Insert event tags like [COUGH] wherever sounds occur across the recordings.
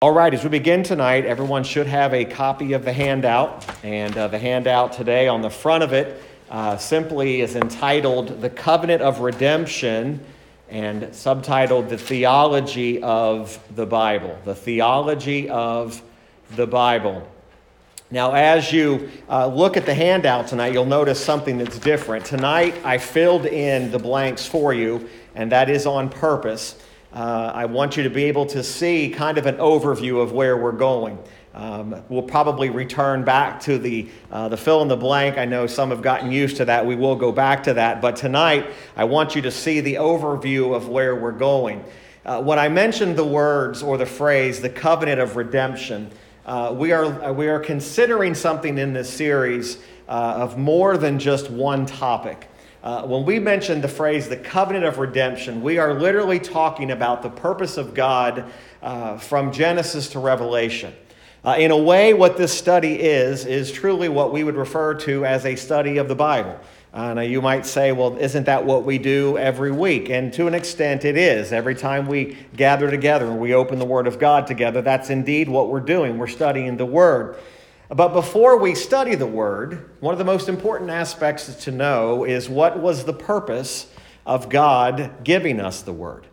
All right, as we begin tonight, everyone should have a copy of the handout. And uh, the handout today on the front of it uh, simply is entitled The Covenant of Redemption and subtitled The Theology of the Bible. The Theology of the Bible. Now, as you uh, look at the handout tonight, you'll notice something that's different. Tonight, I filled in the blanks for you, and that is on purpose uh, I want you to be able to see kind of an overview of where we're going. Um, we'll probably return back to the, uh, the fill in the blank. I know some have gotten used to that. We will go back to that. But tonight, I want you to see the overview of where we're going. Uh, when I mentioned the words or the phrase, the covenant of redemption, uh, we, are, we are considering something in this series uh, of more than just one topic. Uh, when we mention the phrase the covenant of redemption, we are literally talking about the purpose of God uh, from Genesis to Revelation. Uh, in a way, what this study is, is truly what we would refer to as a study of the Bible. Uh, now, you might say, well, isn't that what we do every week? And to an extent, it is. Every time we gather together and we open the Word of God together, that's indeed what we're doing. We're studying the Word. But before we study the Word, one of the most important aspects to know is what was the purpose of God giving us the Word.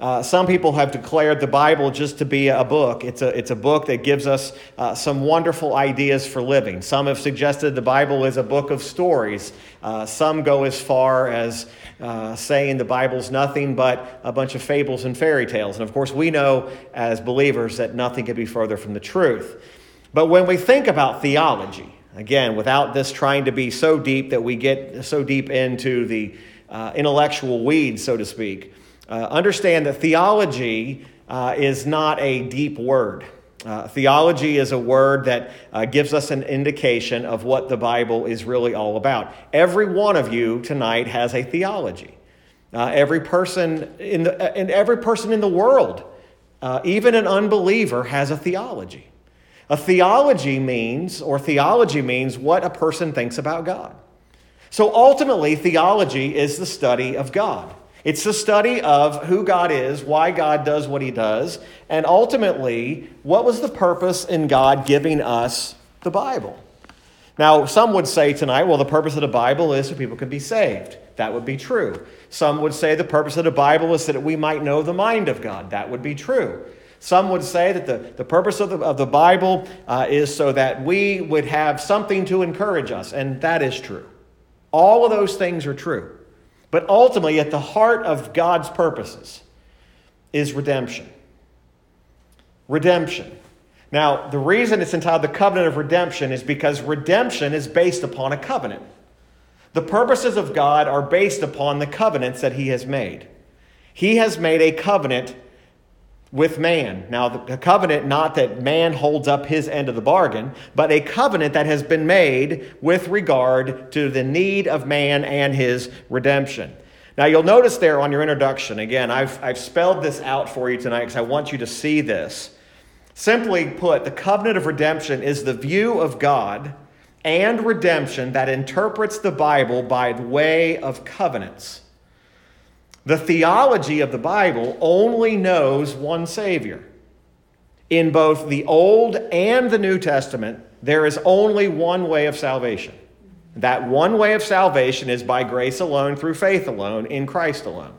Uh, some people have declared the Bible just to be a book. It's a, it's a book that gives us uh, some wonderful ideas for living. Some have suggested the Bible is a book of stories. Uh, some go as far as uh, saying the Bible's nothing but a bunch of fables and fairy tales. And of course, we know as believers that nothing could be further from the truth. But when we think about theology, again, without this trying to be so deep that we get so deep into the uh, intellectual weeds, so to speak, uh, understand that theology uh, is not a deep word. Uh, theology is a word that uh, gives us an indication of what the Bible is really all about. Every one of you tonight has a theology. Uh, every person in the, and every person in the world, even an unbeliever, has a theology. A theology means, or theology means, what a person thinks about God. So ultimately, theology is the study of God. It's the study of who God is, why God does what he does, and ultimately, what was the purpose in God giving us the Bible? Now, some would say tonight, well, the purpose of the Bible is so people can be saved. That would be true. Some would say the purpose of the Bible is that we might know the mind of God. That would be true. Some would say that the, the purpose of the, of the Bible uh, is so that we would have something to encourage us, and that is true. All of those things are true. But ultimately, at the heart of God's purposes is redemption. Redemption. Now, the reason it's entitled the covenant of redemption is because redemption is based upon a covenant. The purposes of God are based upon the covenants that He has made. He has made a covenant with man. Now, the covenant, not that man holds up his end of the bargain, but a covenant that has been made with regard to the need of man and his redemption. Now, you'll notice there on your introduction, again, I've, I've spelled this out for you tonight because I want you to see this. Simply put, the covenant of redemption is the view of God and redemption that interprets the Bible by way of covenants. The theology of the Bible only knows one Savior. In both the Old and the New Testament, there is only one way of salvation. That one way of salvation is by grace alone, through faith alone, in Christ alone.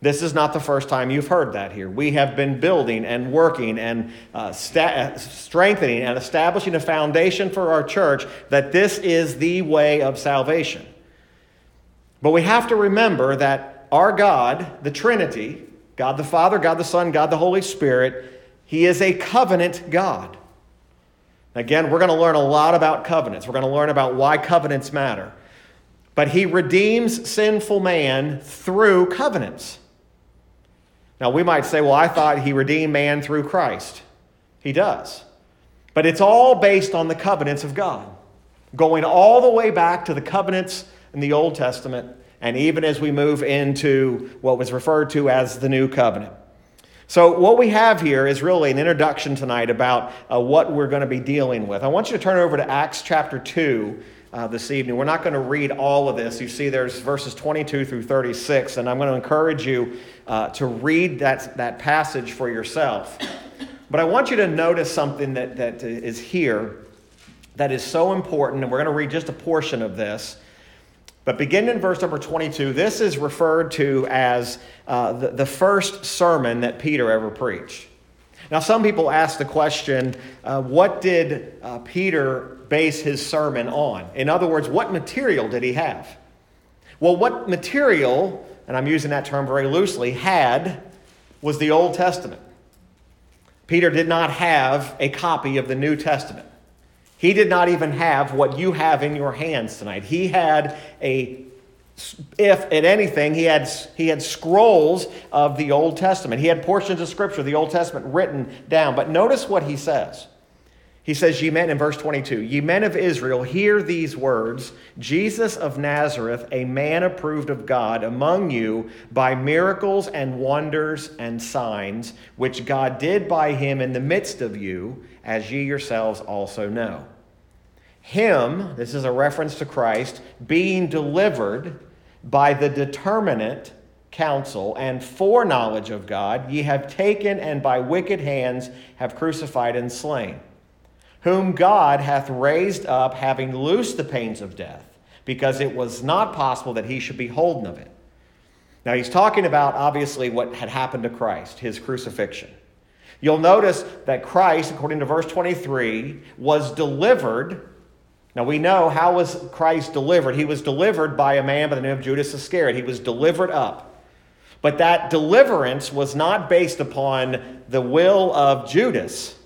This is not the first time you've heard that here. We have been building and working and uh, sta- strengthening and establishing a foundation for our church that this is the way of salvation. But we have to remember that our God, the Trinity, God the Father, God the Son, God the Holy Spirit, He is a covenant God. Again, we're going to learn a lot about covenants. We're going to learn about why covenants matter. But He redeems sinful man through covenants. Now, we might say, well, I thought He redeemed man through Christ. He does. But it's all based on the covenants of God, going all the way back to the covenants in the Old Testament and even as we move into what was referred to as the new covenant. So, what we have here is really an introduction tonight about uh, what we're going to be dealing with. I want you to turn over to Acts chapter 2 uh, this evening. We're not going to read all of this. You see, there's verses 22 through 36, and I'm going to encourage you uh, to read that, that passage for yourself. But I want you to notice something that, that is here that is so important, and we're going to read just a portion of this. But beginning in verse number 22, this is referred to as uh, the, the first sermon that Peter ever preached. Now, some people ask the question uh, what did uh, Peter base his sermon on? In other words, what material did he have? Well, what material, and I'm using that term very loosely, had was the Old Testament. Peter did not have a copy of the New Testament. He did not even have what you have in your hands tonight. He had a if at anything he had he had scrolls of the Old Testament. He had portions of scripture, the Old Testament written down. But notice what he says. He says, Ye men, in verse 22, Ye men of Israel, hear these words Jesus of Nazareth, a man approved of God among you by miracles and wonders and signs, which God did by him in the midst of you, as ye yourselves also know. Him, this is a reference to Christ, being delivered by the determinate counsel and foreknowledge of God, ye have taken and by wicked hands have crucified and slain whom God hath raised up, having loosed the pains of death, because it was not possible that he should be holden of it. Now, he's talking about obviously what had happened to Christ, his crucifixion. You'll notice that Christ, according to verse 23, was delivered. Now, we know how was Christ delivered. He was delivered by a man by the name of Judas Iscariot. He was delivered up. But that deliverance was not based upon the will of Judas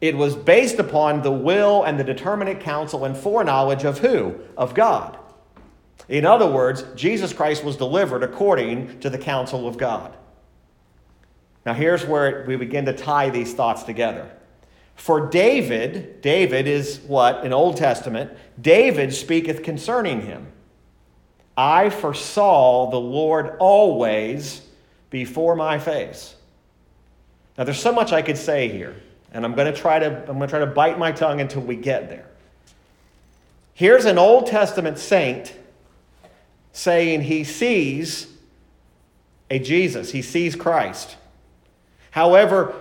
it was based upon the will and the determinate counsel and foreknowledge of who? Of God. In other words, Jesus Christ was delivered according to the counsel of God. Now, here's where we begin to tie these thoughts together. For David, David is what? In Old Testament, David speaketh concerning him. I foresaw the Lord always before my face. Now, there's so much I could say here. And I'm going to try to I'm going to try to bite my tongue until we get there. Here's an Old Testament saint saying he sees a Jesus, he sees Christ. However,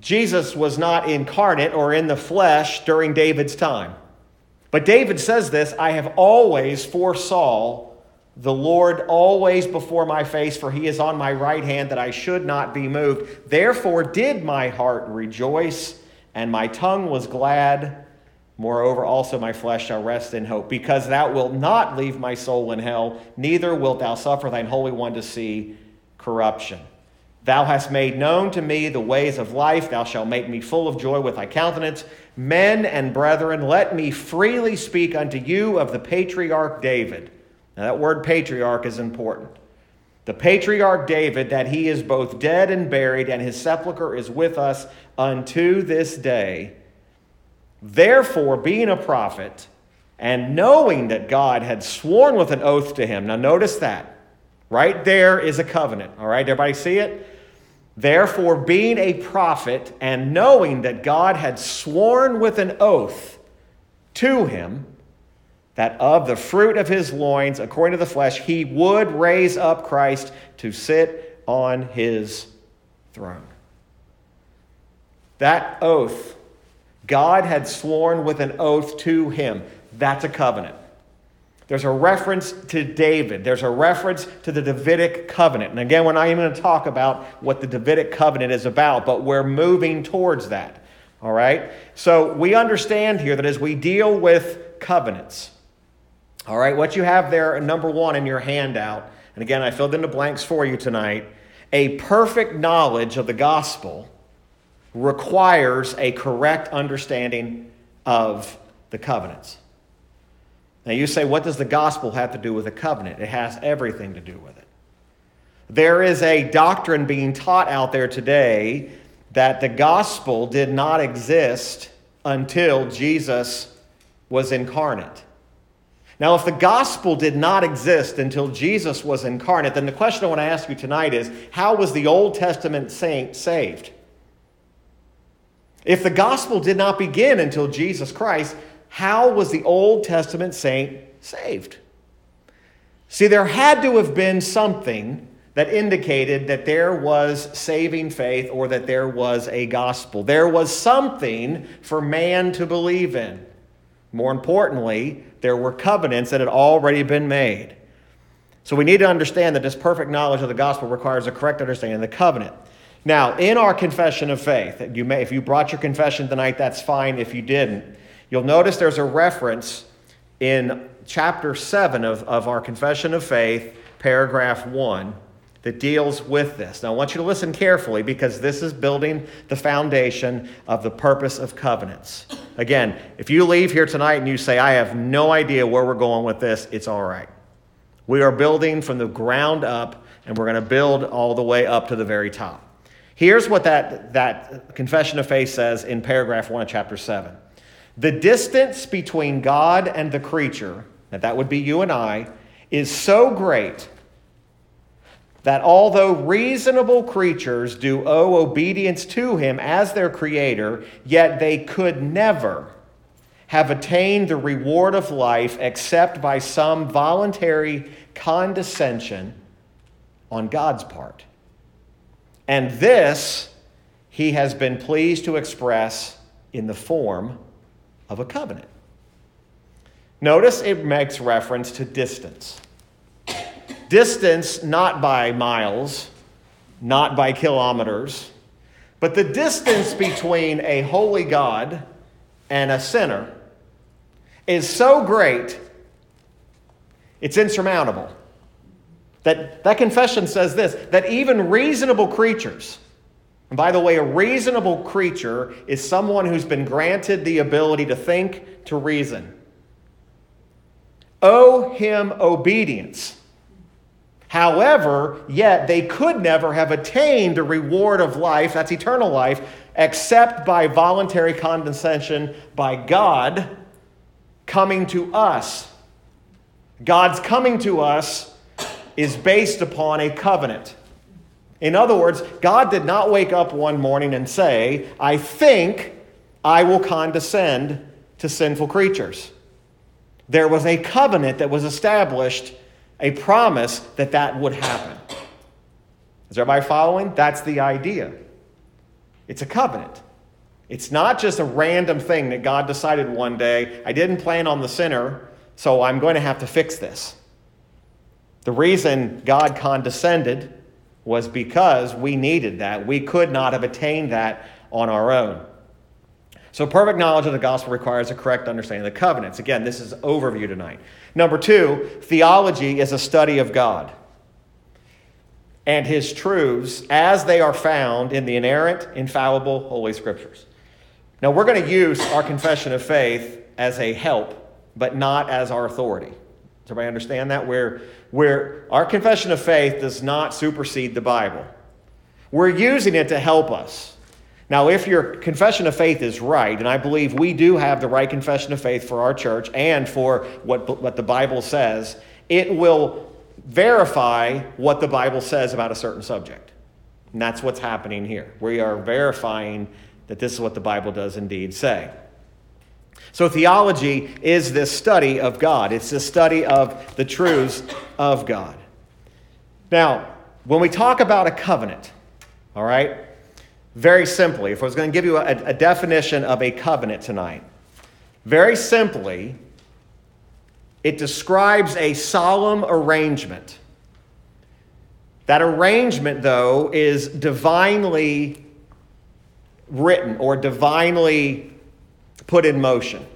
Jesus was not incarnate or in the flesh during David's time. But David says this I have always foresaw the Lord always before my face, for he is on my right hand, that I should not be moved. Therefore did my heart rejoice, and my tongue was glad. Moreover, also my flesh shall rest in hope, because thou wilt not leave my soul in hell, neither wilt thou suffer thine Holy One to see corruption. Thou hast made known to me the ways of life. Thou shalt make me full of joy with thy countenance. Men and brethren, let me freely speak unto you of the patriarch David now, that word patriarch is important. The patriarch David, that he is both dead and buried, and his sepulchre is with us unto this day. Therefore, being a prophet, and knowing that God had sworn with an oath to him. Now, notice that. Right there is a covenant. All right, everybody see it? Therefore, being a prophet, and knowing that God had sworn with an oath to him, that of the fruit of his loins, according to the flesh, he would raise up Christ to sit on his throne. That oath, God had sworn with an oath to him. That's a covenant. There's a reference to David. There's a reference to the Davidic covenant. And again, we're not even going to talk about what the Davidic covenant is about, but we're moving towards that. All right? So we understand here that as we deal with covenants, all right, what you have there, number one in your handout, and again, I filled in the blanks for you tonight. A perfect knowledge of the gospel requires a correct understanding of the covenants. Now, you say, what does the gospel have to do with the covenant? It has everything to do with it. There is a doctrine being taught out there today that the gospel did not exist until Jesus was incarnate. Now, if the gospel did not exist until Jesus was incarnate, then the question I want to ask you tonight is how was the Old Testament saint saved? If the gospel did not begin until Jesus Christ, how was the Old Testament saint saved? See, there had to have been something that indicated that there was saving faith or that there was a gospel. There was something for man to believe in. More importantly, there were covenants that had already been made. So we need to understand that this perfect knowledge of the gospel requires a correct understanding of the covenant. Now, in our confession of faith, you may, if you brought your confession tonight, that's fine. If you didn't, you'll notice there's a reference in chapter 7 of, of our confession of faith, paragraph 1, that deals with this. Now, I want you to listen carefully because this is building the foundation of the purpose of covenants. Again, if you leave here tonight and you say, I have no idea where we're going with this, it's all right. We are building from the ground up, and we're going to build all the way up to the very top. Here's what that, that confession of faith says in paragraph 1 of chapter 7. The distance between God and the creature, that that would be you and I, is so great that although reasonable creatures do owe obedience to him as their creator, yet they could never have attained the reward of life except by some voluntary condescension on God's part. And this he has been pleased to express in the form of a covenant. Notice it makes reference to distance. Distance not by miles, not by kilometers, but the distance between a holy God and a sinner is so great, it's insurmountable. That, that confession says this that even reasonable creatures, and by the way, a reasonable creature is someone who's been granted the ability to think, to reason, owe him obedience. However, yet they could never have attained the reward of life, that's eternal life, except by voluntary condescension by God coming to us. God's coming to us is based upon a covenant. In other words, God did not wake up one morning and say, I think I will condescend to sinful creatures. There was a covenant that was established a promise that that would happen. Is everybody following? That's the idea. It's a covenant. It's not just a random thing that God decided one day, I didn't plan on the sinner, so I'm going to have to fix this. The reason God condescended was because we needed that. We could not have attained that on our own. So, perfect knowledge of the gospel requires a correct understanding of the covenants. Again, this is overview tonight. Number two, theology is a study of God and his truths as they are found in the inerrant, infallible, holy scriptures. Now, we're going to use our confession of faith as a help, but not as our authority. Does everybody understand that? Where, where our confession of faith does not supersede the Bible. We're using it to help us. Now, if your confession of faith is right, and I believe we do have the right confession of faith for our church and for what, what the Bible says, it will verify what the Bible says about a certain subject. And that's what's happening here. We are verifying that this is what the Bible does indeed say. So, theology is this study of God, it's this study of the truths of God. Now, when we talk about a covenant, all right, very simply, if I was going to give you a, a definition of a covenant tonight, very simply, it describes a solemn arrangement. That arrangement, though, is divinely written or divinely put in motion.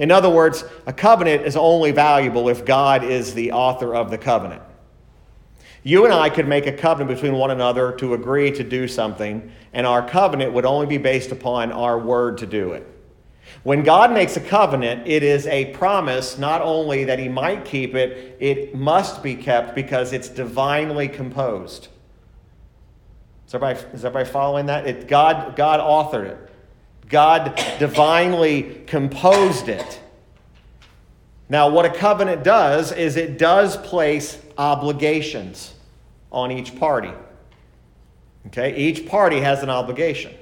In other words, a covenant is only valuable if God is the author of the covenant. You and I could make a covenant between one another to agree to do something, and our covenant would only be based upon our word to do it. When God makes a covenant, it is a promise not only that He might keep it, it must be kept because it's divinely composed. Is everybody, is everybody following that? It, God, God authored it, God divinely composed it. Now, what a covenant does is it does place obligations on each party. Okay, each party has an obligation.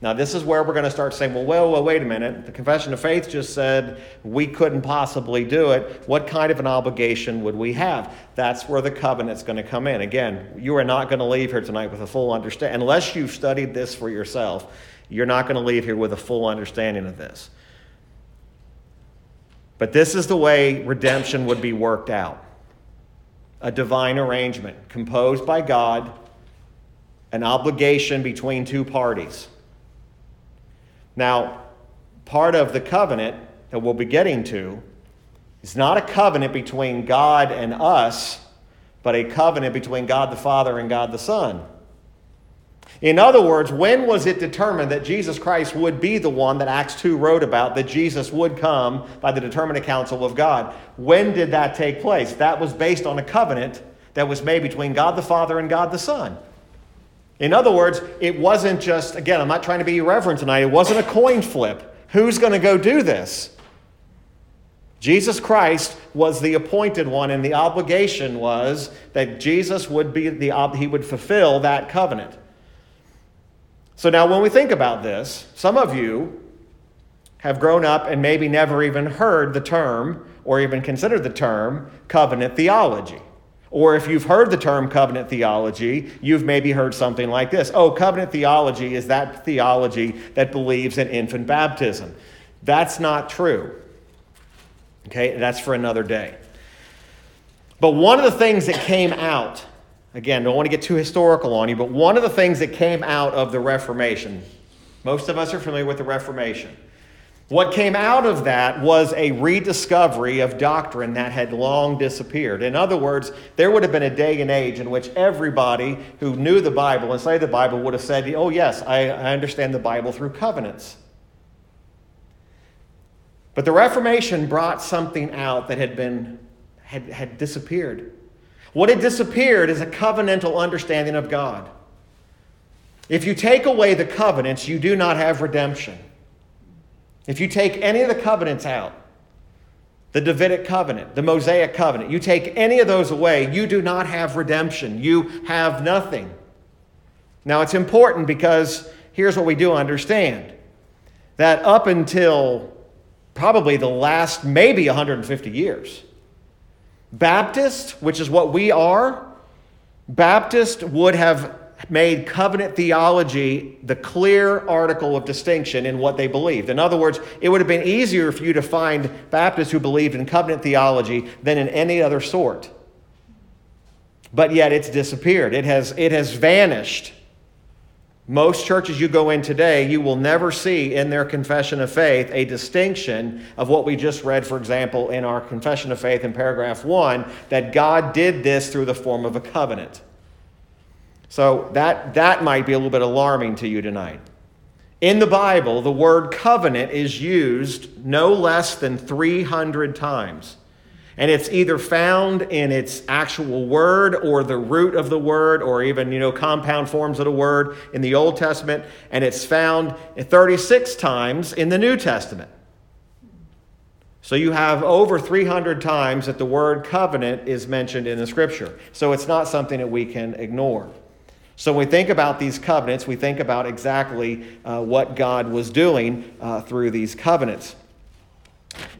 Now, this is where we're going to start saying, well, wait a minute. The confession of faith just said we couldn't possibly do it. What kind of an obligation would we have? That's where the covenant's going to come in. Again, you are not going to leave here tonight with a full understanding. Unless you've studied this for yourself, you're not going to leave here with a full understanding of this. But this is the way redemption would be worked out a divine arrangement composed by God, an obligation between two parties. Now, part of the covenant that we'll be getting to is not a covenant between God and us, but a covenant between God the Father and God the Son. In other words, when was it determined that Jesus Christ would be the one that Acts 2 wrote about, that Jesus would come by the determinate counsel of God? When did that take place? That was based on a covenant that was made between God the Father and God the Son. In other words, it wasn't just, again, I'm not trying to be irreverent tonight, it wasn't a coin flip. Who's going to go do this? Jesus Christ was the appointed one, and the obligation was that Jesus would be the he would fulfill that covenant. So now, when we think about this, some of you have grown up and maybe never even heard the term or even considered the term covenant theology. Or if you've heard the term covenant theology, you've maybe heard something like this Oh, covenant theology is that theology that believes in infant baptism. That's not true. Okay, that's for another day. But one of the things that came out Again, don't want to get too historical on you, but one of the things that came out of the Reformation, most of us are familiar with the Reformation. What came out of that was a rediscovery of doctrine that had long disappeared. In other words, there would have been a day and age in which everybody who knew the Bible and studied the Bible would have said, Oh, yes, I, I understand the Bible through covenants. But the Reformation brought something out that had been had, had disappeared. What had disappeared is a covenantal understanding of God. If you take away the covenants, you do not have redemption. If you take any of the covenants out, the Davidic covenant, the Mosaic covenant, you take any of those away, you do not have redemption. You have nothing. Now, it's important because here's what we do understand that up until probably the last maybe 150 years, Baptist, which is what we are, Baptist would have made covenant theology the clear article of distinction in what they believed. In other words, it would have been easier for you to find Baptists who believed in covenant theology than in any other sort. But yet it's disappeared. It has, it has vanished. Most churches you go in today, you will never see in their confession of faith a distinction of what we just read, for example, in our confession of faith in paragraph one, that God did this through the form of a covenant. So that, that might be a little bit alarming to you tonight. In the Bible, the word covenant is used no less than 300 times. And it's either found in its actual word or the root of the word or even, you know, compound forms of the word in the Old Testament. And it's found 36 times in the New Testament. So you have over 300 times that the word covenant is mentioned in the scripture. So it's not something that we can ignore. So when we think about these covenants, we think about exactly uh, what God was doing uh, through these covenants.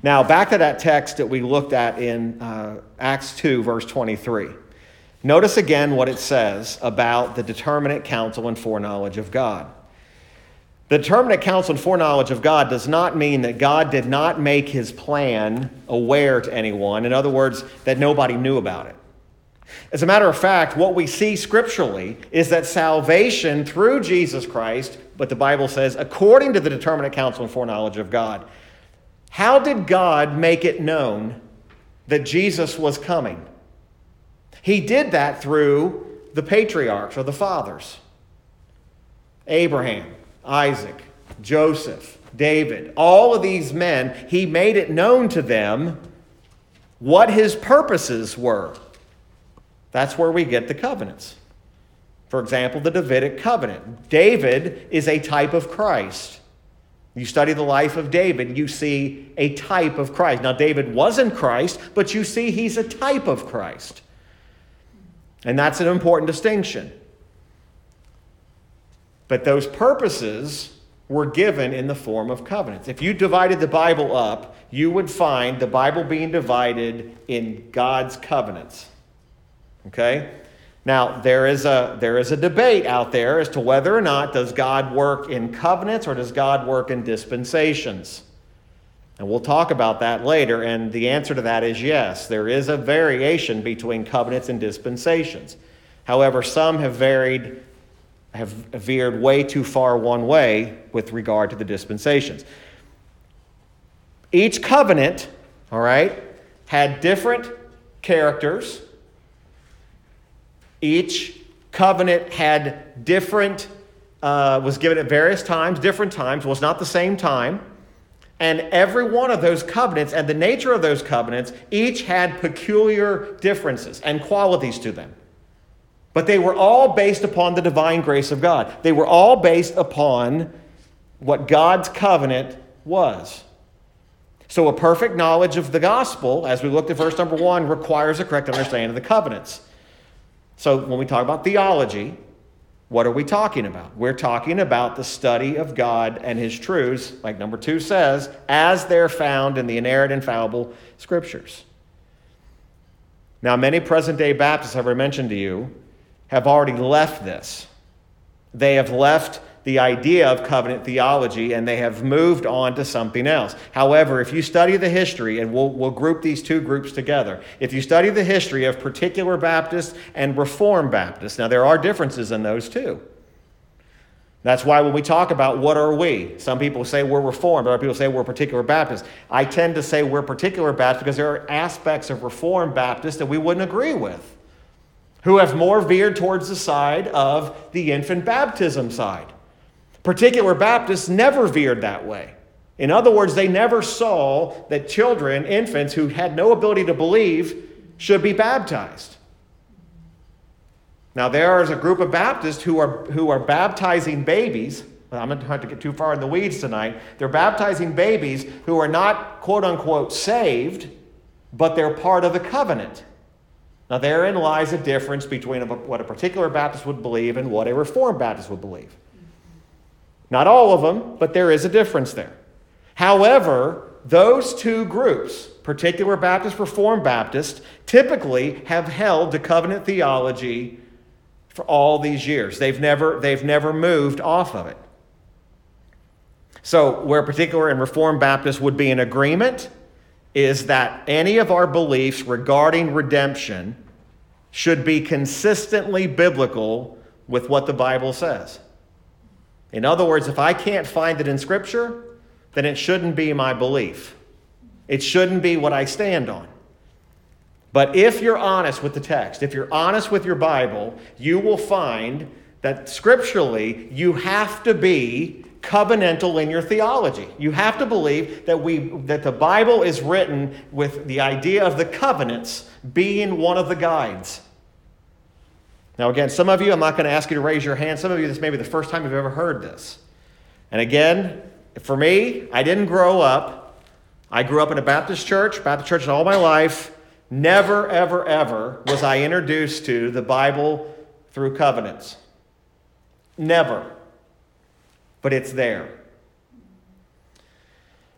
Now, back to that text that we looked at in uh, Acts 2, verse 23. Notice again what it says about the determinate counsel and foreknowledge of God. The determinate counsel and foreknowledge of God does not mean that God did not make his plan aware to anyone. In other words, that nobody knew about it. As a matter of fact, what we see scripturally is that salvation through Jesus Christ, but the Bible says, according to the determinate counsel and foreknowledge of God, how did God make it known that Jesus was coming? He did that through the patriarchs or the fathers Abraham, Isaac, Joseph, David, all of these men, he made it known to them what his purposes were. That's where we get the covenants. For example, the Davidic covenant. David is a type of Christ. You study the life of David, you see a type of Christ. Now, David wasn't Christ, but you see he's a type of Christ. And that's an important distinction. But those purposes were given in the form of covenants. If you divided the Bible up, you would find the Bible being divided in God's covenants. Okay? Now, there is a there is a debate out there as to whether or not does God work in covenants or does God work in dispensations. And we'll talk about that later and the answer to that is yes. There is a variation between covenants and dispensations. However, some have varied have veered way too far one way with regard to the dispensations. Each covenant, all right, had different characters. Each covenant had different, uh, was given at various times, different times, was not the same time. And every one of those covenants and the nature of those covenants each had peculiar differences and qualities to them. But they were all based upon the divine grace of God. They were all based upon what God's covenant was. So, a perfect knowledge of the gospel, as we looked at verse number one, requires a correct understanding of the covenants. So, when we talk about theology, what are we talking about? We're talking about the study of God and His truths, like number two says, as they're found in the inerrant, infallible scriptures. Now, many present day Baptists, I've already mentioned to you, have already left this. They have left the idea of covenant theology and they have moved on to something else. However, if you study the history, and we'll, we'll group these two groups together, if you study the history of particular Baptists and Reformed Baptists, now there are differences in those too. That's why when we talk about what are we, some people say we're Reformed, other people say we're particular Baptists. I tend to say we're particular Baptists because there are aspects of Reformed Baptists that we wouldn't agree with who have more veered towards the side of the infant baptism side. Particular Baptists never veered that way. In other words, they never saw that children, infants who had no ability to believe, should be baptized. Now, there is a group of Baptists who are, who are baptizing babies. I'm not trying to get too far in the weeds tonight. They're baptizing babies who are not, quote unquote, saved, but they're part of the covenant. Now, therein lies a difference between what a particular Baptist would believe and what a Reformed Baptist would believe. Not all of them, but there is a difference there. However, those two groups, particular Baptist, Reformed Baptist, typically have held to covenant theology for all these years. They've never, they've never moved off of it. So, where particular and Reformed Baptists would be in agreement, is that any of our beliefs regarding redemption should be consistently biblical with what the Bible says. In other words, if I can't find it in Scripture, then it shouldn't be my belief. It shouldn't be what I stand on. But if you're honest with the text, if you're honest with your Bible, you will find that scripturally you have to be covenantal in your theology. You have to believe that, we, that the Bible is written with the idea of the covenants being one of the guides. Now, again, some of you, I'm not going to ask you to raise your hand. Some of you, this may be the first time you've ever heard this. And again, for me, I didn't grow up. I grew up in a Baptist church, Baptist church all my life. Never, ever, ever was I introduced to the Bible through covenants. Never but it's there.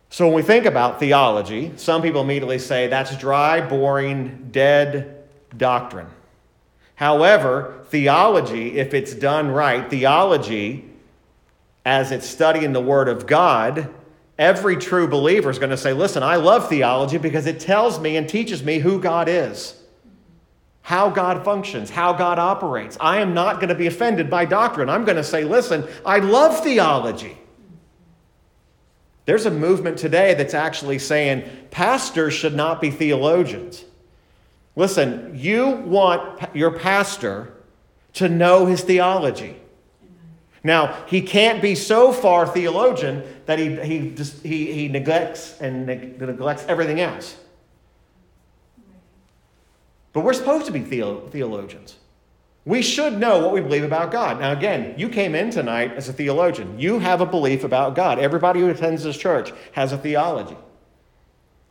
So when we think about theology, some people immediately say that's dry, boring, dead doctrine. However, theology, if it's done right, theology, as it's studying the Word of God, every true believer is going to say, Listen, I love theology because it tells me and teaches me who God is how God functions, how God operates. I am not going to be offended by doctrine. I'm going to say, listen, I love theology. There's a movement today that's actually saying pastors should not be theologians. Listen, you want your pastor to know his theology. Now, he can't be so far theologian that he, he, he, he neglects and neglects everything else. But we're supposed to be theologians. We should know what we believe about God. Now, again, you came in tonight as a theologian. You have a belief about God. Everybody who attends this church has a theology.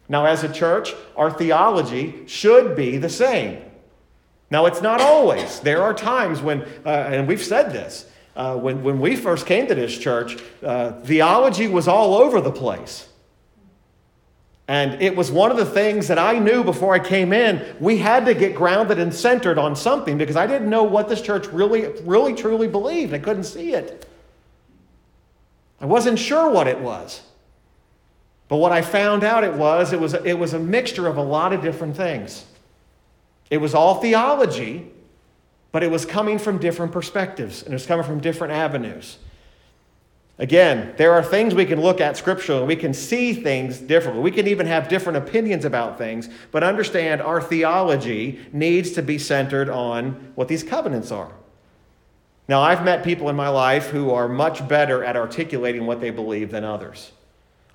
Now, as a church, our theology should be the same. Now, it's not always. There are times when, uh, and we've said this, Uh, when, when we first came to this church, uh, theology was all over the place. And it was one of the things that I knew before I came in. We had to get grounded and centered on something because I didn't know what this church really, really, truly believed. I couldn't see it. I wasn't sure what it was. But what I found out it was, it was, it was a mixture of a lot of different things. It was all theology, but it was coming from different perspectives and it was coming from different avenues. Again, there are things we can look at scripturally. We can see things differently. We can even have different opinions about things, but understand our theology needs to be centered on what these covenants are. Now, I've met people in my life who are much better at articulating what they believe than others.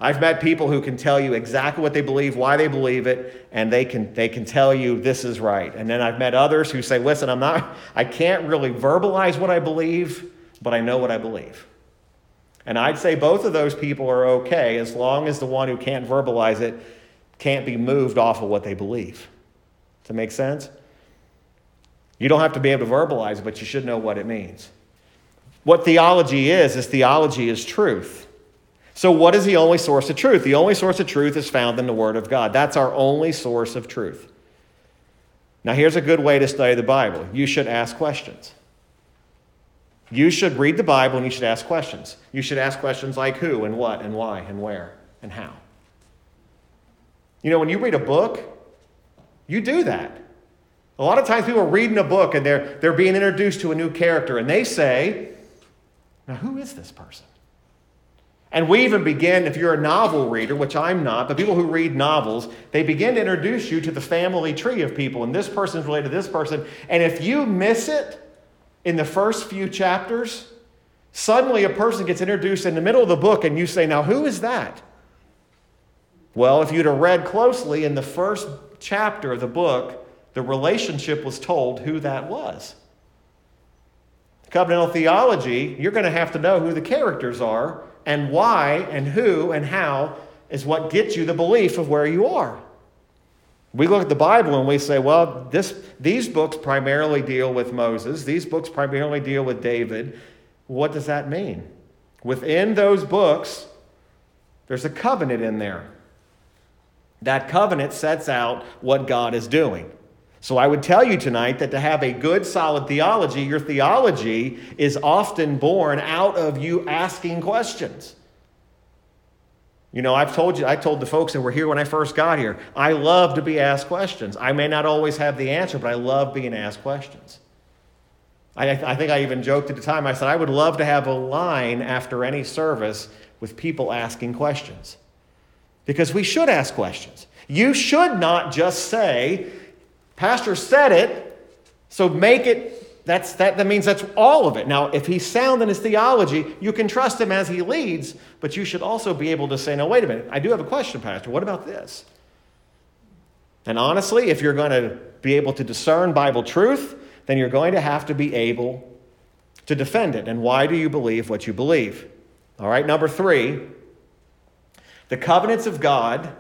I've met people who can tell you exactly what they believe, why they believe it, and they can, they can tell you this is right. And then I've met others who say, listen, I'm not, I can't really verbalize what I believe, but I know what I believe. And I'd say both of those people are okay as long as the one who can't verbalize it can't be moved off of what they believe. Does that make sense? You don't have to be able to verbalize it, but you should know what it means. What theology is, is theology is truth. So, what is the only source of truth? The only source of truth is found in the Word of God. That's our only source of truth. Now, here's a good way to study the Bible you should ask questions. You should read the Bible and you should ask questions. You should ask questions like who and what and why and where and how. You know, when you read a book, you do that. A lot of times people are reading a book and they're, they're being introduced to a new character and they say, Now, who is this person? And we even begin, if you're a novel reader, which I'm not, but people who read novels, they begin to introduce you to the family tree of people. And this person's related to this person. And if you miss it, in the first few chapters, suddenly a person gets introduced in the middle of the book and you say, Now, who is that? Well, if you'd have read closely in the first chapter of the book, the relationship was told who that was. Covenantal theology, you're going to have to know who the characters are and why and who and how is what gets you the belief of where you are. We look at the Bible and we say, well, this, these books primarily deal with Moses, these books primarily deal with David. What does that mean? Within those books, there's a covenant in there. That covenant sets out what God is doing. So I would tell you tonight that to have a good, solid theology, your theology is often born out of you asking questions. You know, I've told you, I told the folks that were here when I first got here, I love to be asked questions. I may not always have the answer, but I love being asked questions. I, I think I even joked at the time, I said, I would love to have a line after any service with people asking questions. Because we should ask questions. You should not just say, Pastor said it, so make it that's, that, that means that's all of it. Now, if he's sound in his theology, you can trust him as he leads, but you should also be able to say, no, wait a minute, I do have a question, Pastor. What about this? And honestly, if you're going to be able to discern Bible truth, then you're going to have to be able to defend it. And why do you believe what you believe? All right, number three, the covenants of God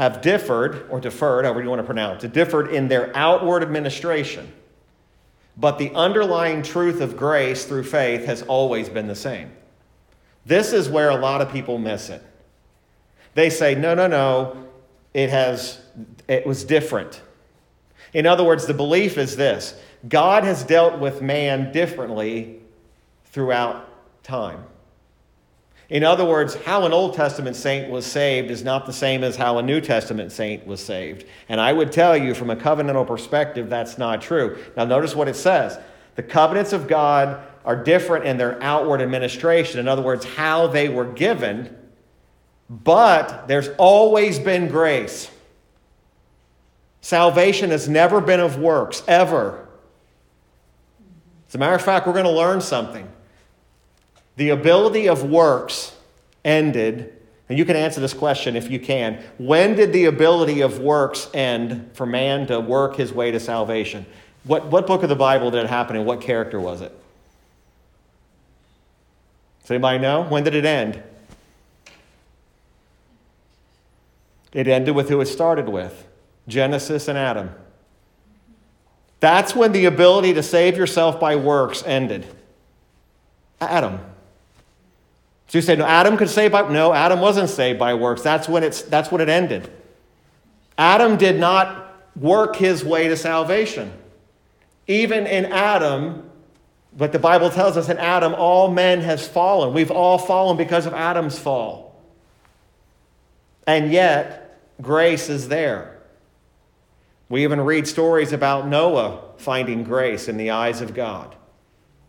have differed, or deferred, however you want to pronounce it, differed in their outward administration but the underlying truth of grace through faith has always been the same. This is where a lot of people miss it. They say, no, no, no, it, has, it was different. In other words, the belief is this God has dealt with man differently throughout time. In other words, how an Old Testament saint was saved is not the same as how a New Testament saint was saved. And I would tell you from a covenantal perspective, that's not true. Now, notice what it says the covenants of God are different in their outward administration. In other words, how they were given, but there's always been grace. Salvation has never been of works, ever. As a matter of fact, we're going to learn something. The ability of works ended, and you can answer this question if you can. When did the ability of works end for man to work his way to salvation? What, what book of the Bible did it happen in? what character was it? Does anybody know? When did it end? It ended with who it started with Genesis and Adam. That's when the ability to save yourself by works ended. Adam. So you say, no, Adam could save by no, Adam wasn't saved by works. That's when it's that's when it ended. Adam did not work his way to salvation. Even in Adam, but the Bible tells us in Adam, all men has fallen. We've all fallen because of Adam's fall. And yet, grace is there. We even read stories about Noah finding grace in the eyes of God.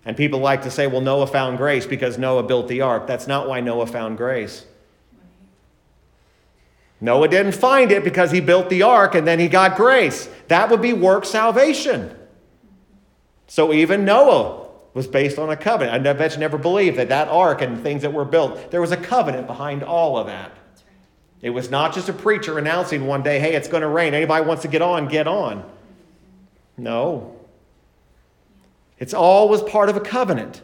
And people like to say, well, Noah found grace because Noah built the ark. That's not why Noah found grace. Noah didn't find it because he built the ark and then he got grace. That would be work salvation. So even Noah was based on a covenant. I bet you never believed that that ark and things that were built, there was a covenant behind all of that. It was not just a preacher announcing one day, hey, it's going to rain. Anybody wants to get on, get on. No. It's always part of a covenant.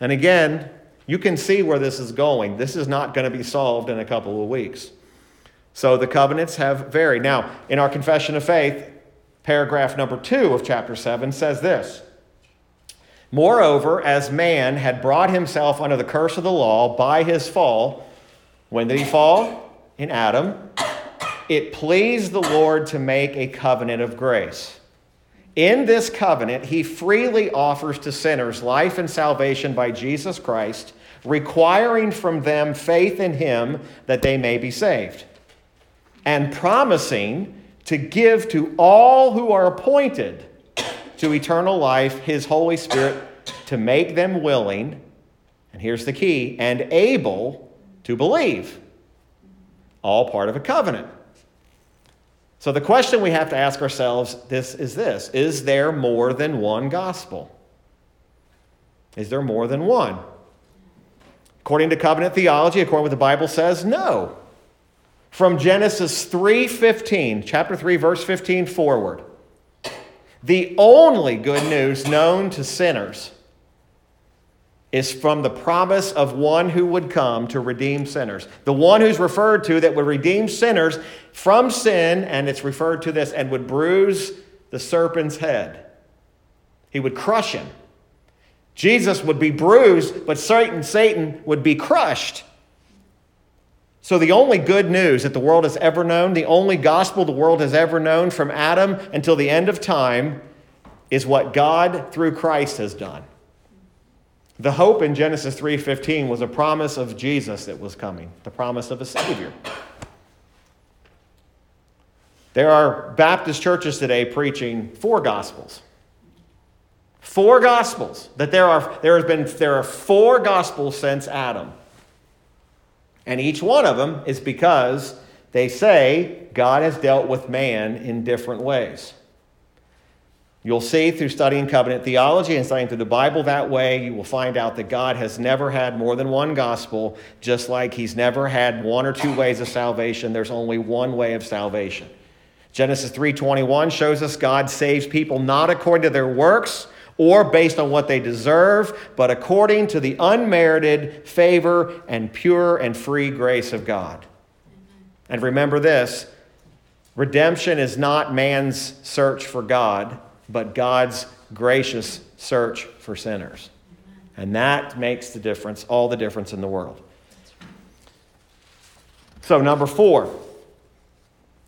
And again, you can see where this is going. This is not going to be solved in a couple of weeks. So the covenants have varied. Now, in our confession of faith, paragraph number two of chapter 7 says this Moreover, as man had brought himself under the curse of the law by his fall, when did he fall? In Adam. It pleased the Lord to make a covenant of grace in this covenant, he freely offers to sinners life and salvation by Jesus Christ, requiring from them faith in him that they may be saved, and promising to give to all who are appointed to eternal life his Holy Spirit to make them willing, and here's the key, and able to believe. All part of a covenant. So the question we have to ask ourselves this is this is there more than one gospel? Is there more than one? According to covenant theology, according to what the Bible says, no. From Genesis 3:15, chapter 3 verse 15 forward. The only good news known to sinners is from the promise of one who would come to redeem sinners. The one who's referred to that would redeem sinners from sin, and it's referred to this, and would bruise the serpent's head. He would crush him. Jesus would be bruised, but Satan, Satan would be crushed. So, the only good news that the world has ever known, the only gospel the world has ever known from Adam until the end of time, is what God through Christ has done. The hope in Genesis 3:15 was a promise of Jesus that was coming, the promise of a savior. There are Baptist churches today preaching four gospels. Four gospels. That there are there has been there are four gospels since Adam. And each one of them is because they say God has dealt with man in different ways. You'll see through studying covenant theology and studying through the Bible that way, you will find out that God has never had more than one gospel, just like He's never had one or two ways of salvation. There's only one way of salvation. Genesis 3:21 shows us God saves people not according to their works or based on what they deserve, but according to the unmerited favor and pure and free grace of God. And remember this, redemption is not man's search for God but God's gracious search for sinners. And that makes the difference, all the difference in the world. So, number four,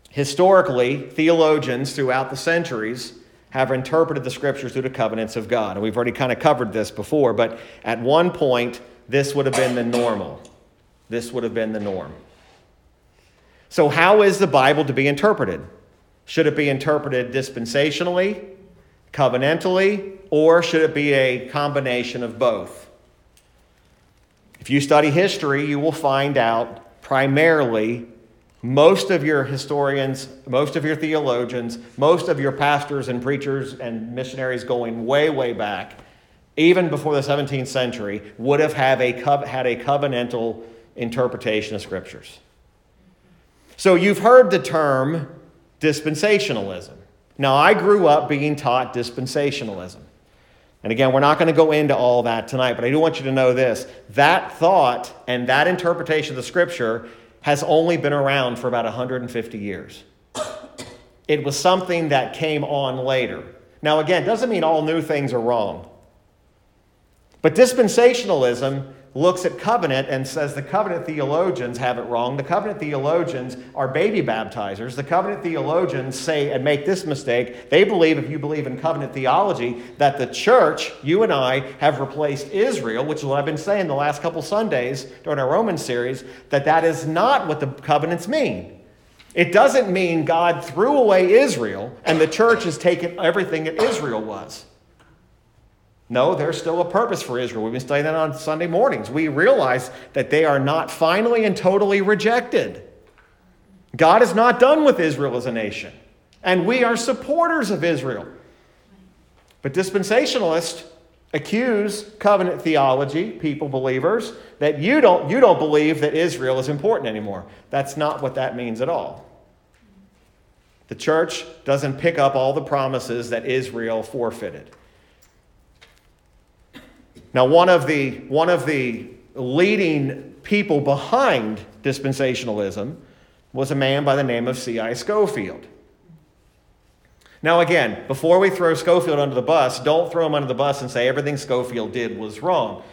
historically, theologians throughout the centuries have interpreted the scriptures through the covenants of God. And we've already kind of covered this before, but at one point, this would have been the normal. This would have been the norm. So, how is the Bible to be interpreted? Should it be interpreted dispensationally covenantally, or should it be a combination of both? If you study history, you will find out primarily most of your historians, most of your theologians, most of your pastors and preachers and missionaries going way, way back, even before the 17th century, would have had a, had a covenantal interpretation of scriptures. So you've heard the term dispensationalism. Now, I grew up being taught dispensationalism. And again, we're not going to go into all that tonight, but I do want you to know this. That thought and that interpretation of the scripture has only been around for about 150 years. It was something that came on later. Now, again, doesn't mean all new things are wrong. But dispensationalism looks at covenant and says the covenant theologians have it wrong. The covenant theologians are baby baptizers. The covenant theologians say and make this mistake. They believe, if you believe in covenant theology, that the church, you and I, have replaced Israel, which is what I've been saying the last couple Sundays during our Roman series, that that is not what the covenants mean. It doesn't mean God threw away Israel and the church has taken everything that Israel was. No, there's still a purpose for Israel. We've been studying that on Sunday mornings. We realize that they are not finally and totally rejected. God is not done with Israel as a nation, and we are supporters of Israel. But dispensationalists accuse covenant theology, people, believers, that you don't, you don't believe that Israel is important anymore. That's not what that means at all. The church doesn't pick up all the promises that Israel forfeited. Now, one of the, one of the leading people behind dispensationalism was a man by the name of C.I. Scofield. Now, again, before we throw Scofield under the bus, don't throw him under the bus and say everything Scofield did was wrong.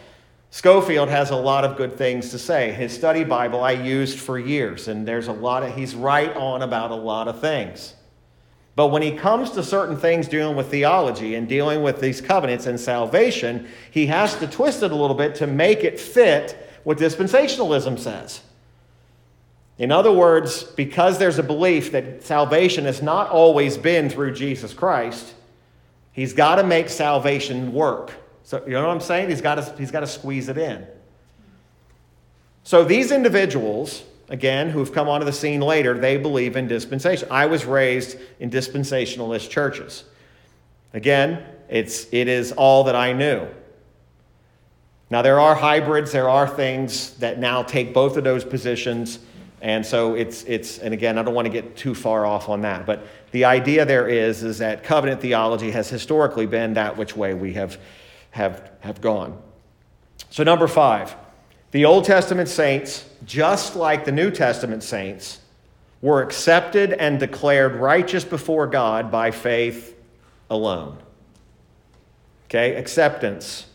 Scofield has a lot of good things to say. His study Bible I used for years, and there's a lot of, he's right on about a lot of things. But when he comes to certain things dealing with theology and dealing with these covenants and salvation, he has to twist it a little bit to make it fit what dispensationalism says. In other words, because there's a belief that salvation has not always been through Jesus Christ, he's got to make salvation work. So, you know what I'm saying? He's got to, he's got to squeeze it in. So, these individuals again, who've come onto the scene later, they believe in dispensation. I was raised in dispensationalist churches. Again, it's, it is all that I knew. Now, there are hybrids, there are things that now take both of those positions. And so it's, it's, and again, I don't want to get too far off on that, but the idea there is, is that covenant theology has historically been that which way we have, have, have gone. So, number five, the Old Testament saints, just like the New Testament saints, were accepted and declared righteous before God by faith alone. Okay, acceptance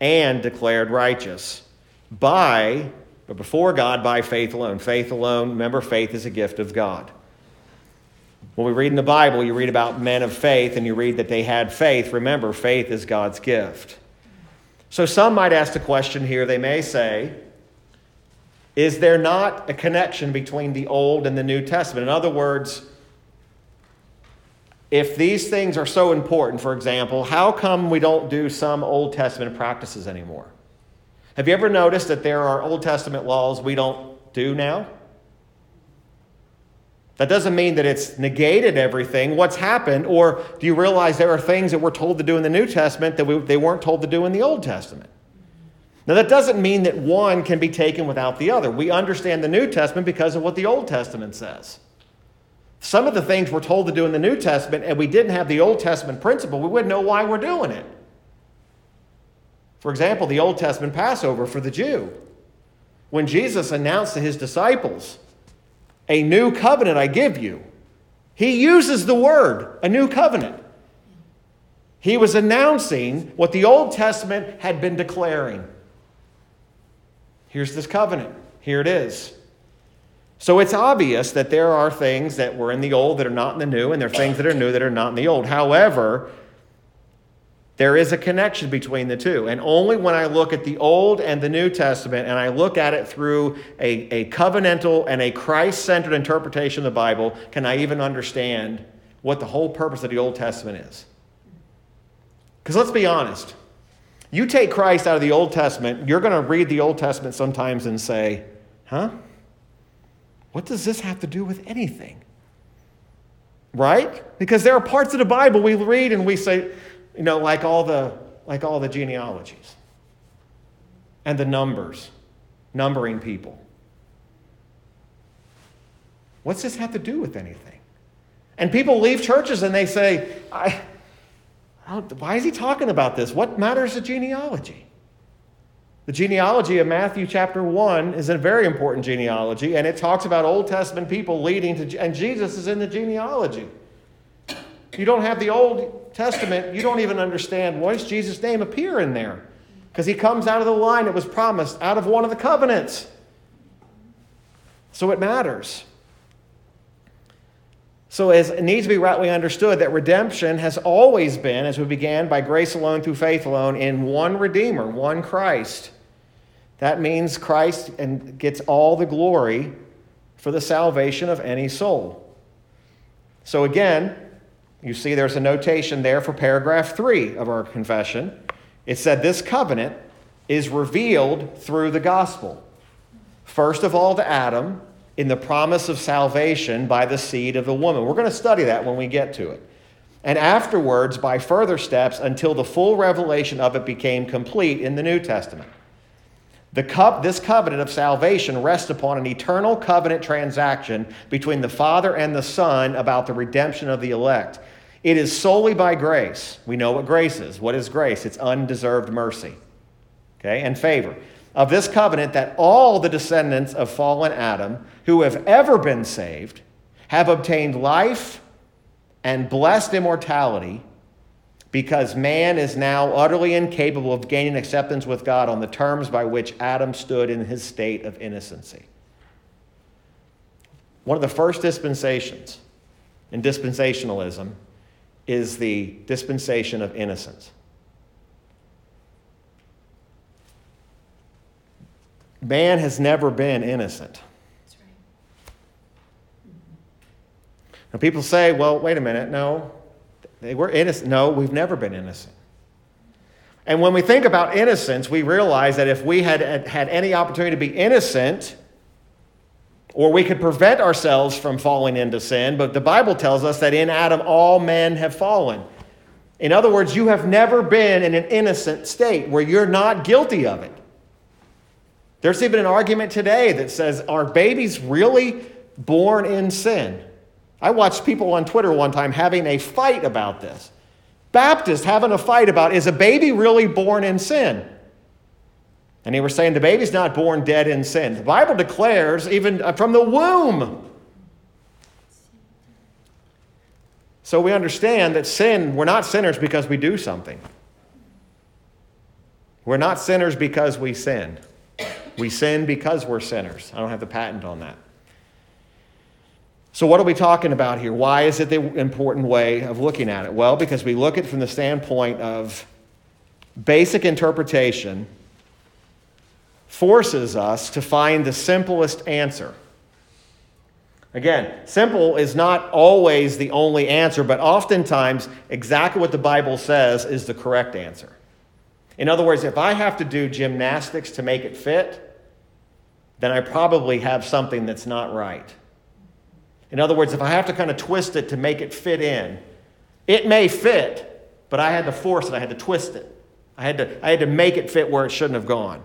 and declared righteous by, but before God by faith alone. Faith alone, remember, faith is a gift of God. When we read in the Bible, you read about men of faith and you read that they had faith. Remember, faith is God's gift. So some might ask the question here, they may say, is there not a connection between the Old and the New Testament? In other words, if these things are so important, for example, how come we don't do some Old Testament practices anymore? Have you ever noticed that there are Old Testament laws we don't do now? That doesn't mean that it's negated everything. What's happened? Or do you realize there are things that we're told to do in the New Testament that we, they weren't told to do in the Old Testament? Now, that doesn't mean that one can be taken without the other. We understand the New Testament because of what the Old Testament says. Some of the things we're told to do in the New Testament, and we didn't have the Old Testament principle, we wouldn't know why we're doing it. For example, the Old Testament Passover for the Jew. When Jesus announced to his disciples, a new covenant I give you. He uses the word, a new covenant. He was announcing what the Old Testament had been declaring. Here's this covenant. Here it is. So it's obvious that there are things that were in the old that are not in the new, and there are things that are new that are not in the old. However, there is a connection between the two. And only when I look at the Old and the New Testament and I look at it through a, a covenantal and a Christ centered interpretation of the Bible can I even understand what the whole purpose of the Old Testament is. Because let's be honest, you take Christ out of the Old Testament, you're going to read the Old Testament sometimes and say, huh? What does this have to do with anything? Right? Because there are parts of the Bible we read and we say, you know, like all the, like all the genealogies and the numbers, numbering people. What's this have to do with anything? And people leave churches and they say, I, I why is he talking about this? What matters the genealogy? The genealogy of Matthew chapter 1 is a very important genealogy, and it talks about Old Testament people leading to, and Jesus is in the genealogy. You don't have the Old Testament, you don't even understand why does Jesus' name appear in there? Because he comes out of the line that was promised, out of one of the covenants. So it matters. So as it needs to be rightly understood that redemption has always been, as we began, by grace alone through faith alone, in one Redeemer, one Christ. That means Christ and gets all the glory for the salvation of any soul. So again, you see there's a notation there for paragraph three of our confession. It said this covenant is revealed through the gospel. First of all to Adam, in the promise of salvation by the seed of the woman. We're going to study that when we get to it. And afterwards, by further steps, until the full revelation of it became complete in the New Testament. The cup, this covenant of salvation rests upon an eternal covenant transaction between the Father and the Son about the redemption of the elect. It is solely by grace. We know what grace is. What is grace? It's undeserved mercy, okay, and favor of this covenant that all the descendants of fallen Adam who have ever been saved have obtained life and blessed immortality because man is now utterly incapable of gaining acceptance with God on the terms by which Adam stood in his state of innocency. One of the first dispensations in dispensationalism is the dispensation of innocence. Man has never been innocent. Now, people say, well, wait a minute, no, they were innocent. No, we've never been innocent. And when we think about innocence, we realize that if we had had any opportunity to be innocent, or we could prevent ourselves from falling into sin, but the Bible tells us that in Adam all men have fallen. In other words, you have never been in an innocent state where you're not guilty of it. There's even an argument today that says, are babies really born in sin? I watched people on Twitter one time having a fight about this. Baptists having a fight about, is a baby really born in sin? And they were saying the baby's not born dead in sin. The Bible declares, even uh, from the womb. So we understand that sin, we're not sinners because we do something. We're not sinners because we sin. We sin because we're sinners. I don't have the patent on that. So, what are we talking about here? Why is it the important way of looking at it? Well, because we look at it from the standpoint of basic interpretation forces us to find the simplest answer. Again, simple is not always the only answer, but oftentimes exactly what the Bible says is the correct answer. In other words, if I have to do gymnastics to make it fit, then I probably have something that's not right. In other words, if I have to kind of twist it to make it fit in, it may fit, but I had to force it, I had to twist it. I had to, I had to make it fit where it shouldn't have gone.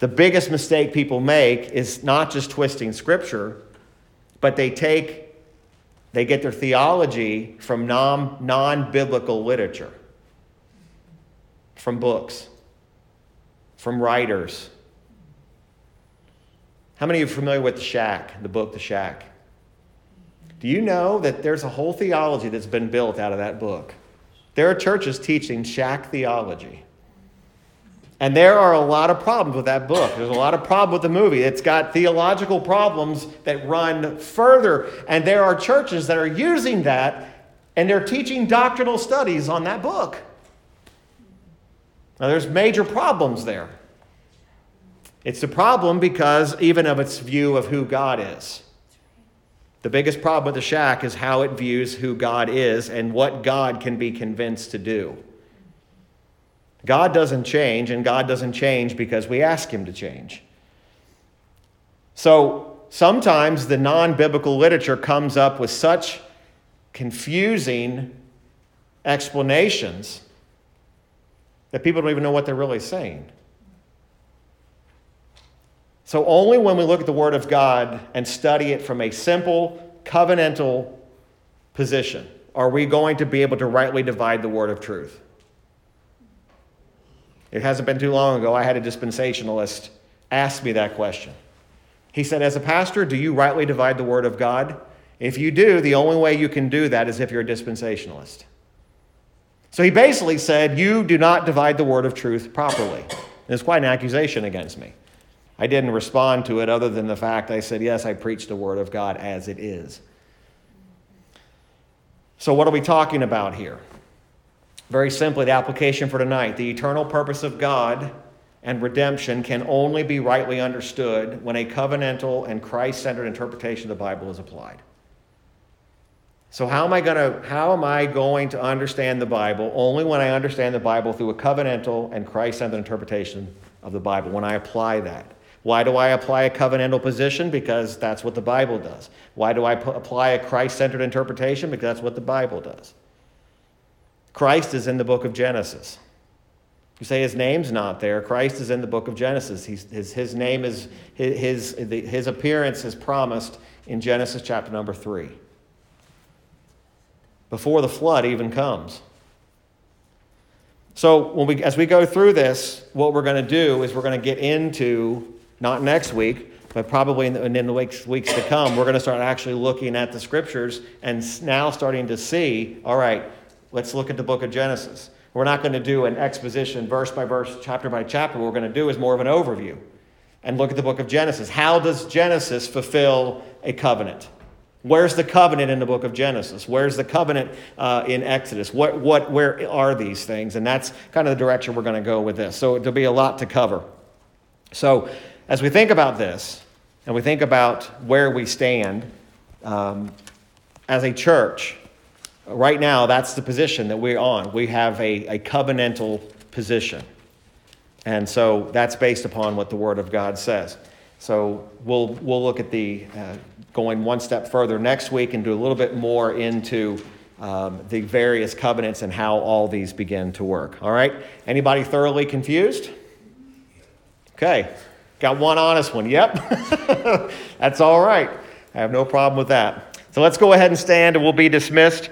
The biggest mistake people make is not just twisting scripture, but they take, they get their theology from non biblical literature, from books, from writers how many of you are familiar with The Shack, the book The Shack? Do you know that there's a whole theology that's been built out of that book? There are churches teaching shack theology. And there are a lot of problems with that book. There's a lot of problems with the movie. It's got theological problems that run further. And there are churches that are using that and they're teaching doctrinal studies on that book. Now, there's major problems there. It's a problem because even of its view of who God is. The biggest problem with the shack is how it views who God is and what God can be convinced to do. God doesn't change, and God doesn't change because we ask Him to change. So sometimes the non biblical literature comes up with such confusing explanations that people don't even know what they're really saying. So, only when we look at the Word of God and study it from a simple covenantal position are we going to be able to rightly divide the Word of truth. It hasn't been too long ago, I had a dispensationalist ask me that question. He said, As a pastor, do you rightly divide the Word of God? If you do, the only way you can do that is if you're a dispensationalist. So he basically said, You do not divide the word of truth properly. And it's quite an accusation against me. I didn't respond to it other than the fact I said, Yes, I preach the word of God as it is. So, what are we talking about here? Very simply, the application for tonight the eternal purpose of God and redemption can only be rightly understood when a covenantal and Christ centered interpretation of the Bible is applied. So how am I going to how am I going to understand the Bible only when I understand the Bible through a covenantal and Christ-centered interpretation of the Bible when I apply that. Why do I apply a covenantal position? Because that's what the Bible does. Why do I p- apply a Christ-centered interpretation? Because that's what the Bible does. Christ is in the book of Genesis. You say his name's not there. Christ is in the book of Genesis. He's, his, his name is, his, his, his appearance is promised in Genesis chapter number 3 before the flood even comes. So, when we, as we go through this, what we're going to do is we're going to get into, not next week, but probably in the, in the weeks, weeks to come, we're going to start actually looking at the scriptures and now starting to see, all right, let's look at the book of Genesis. We're not going to do an exposition verse by verse, chapter by chapter. What we're going to do is more of an overview and look at the book of Genesis. How does Genesis fulfill a covenant? Where's the covenant in the book of Genesis? Where's the covenant uh, in Exodus? What, what, where are these things? And that's kind of the direction we're going to go with this. So there'll be a lot to cover. So as we think about this, and we think about where we stand um, as a church, right now that's the position that we're on. We have a, a covenantal position. And so that's based upon what the Word of God says. So we'll, we'll look at the uh, going one step further next week and do a little bit more into um, the various covenants and how all these begin to work. All right? Anybody thoroughly confused? Okay. Got one honest one. Yep. [LAUGHS] That's all right. I have no problem with that. So let's go ahead and stand and we'll be dismissed.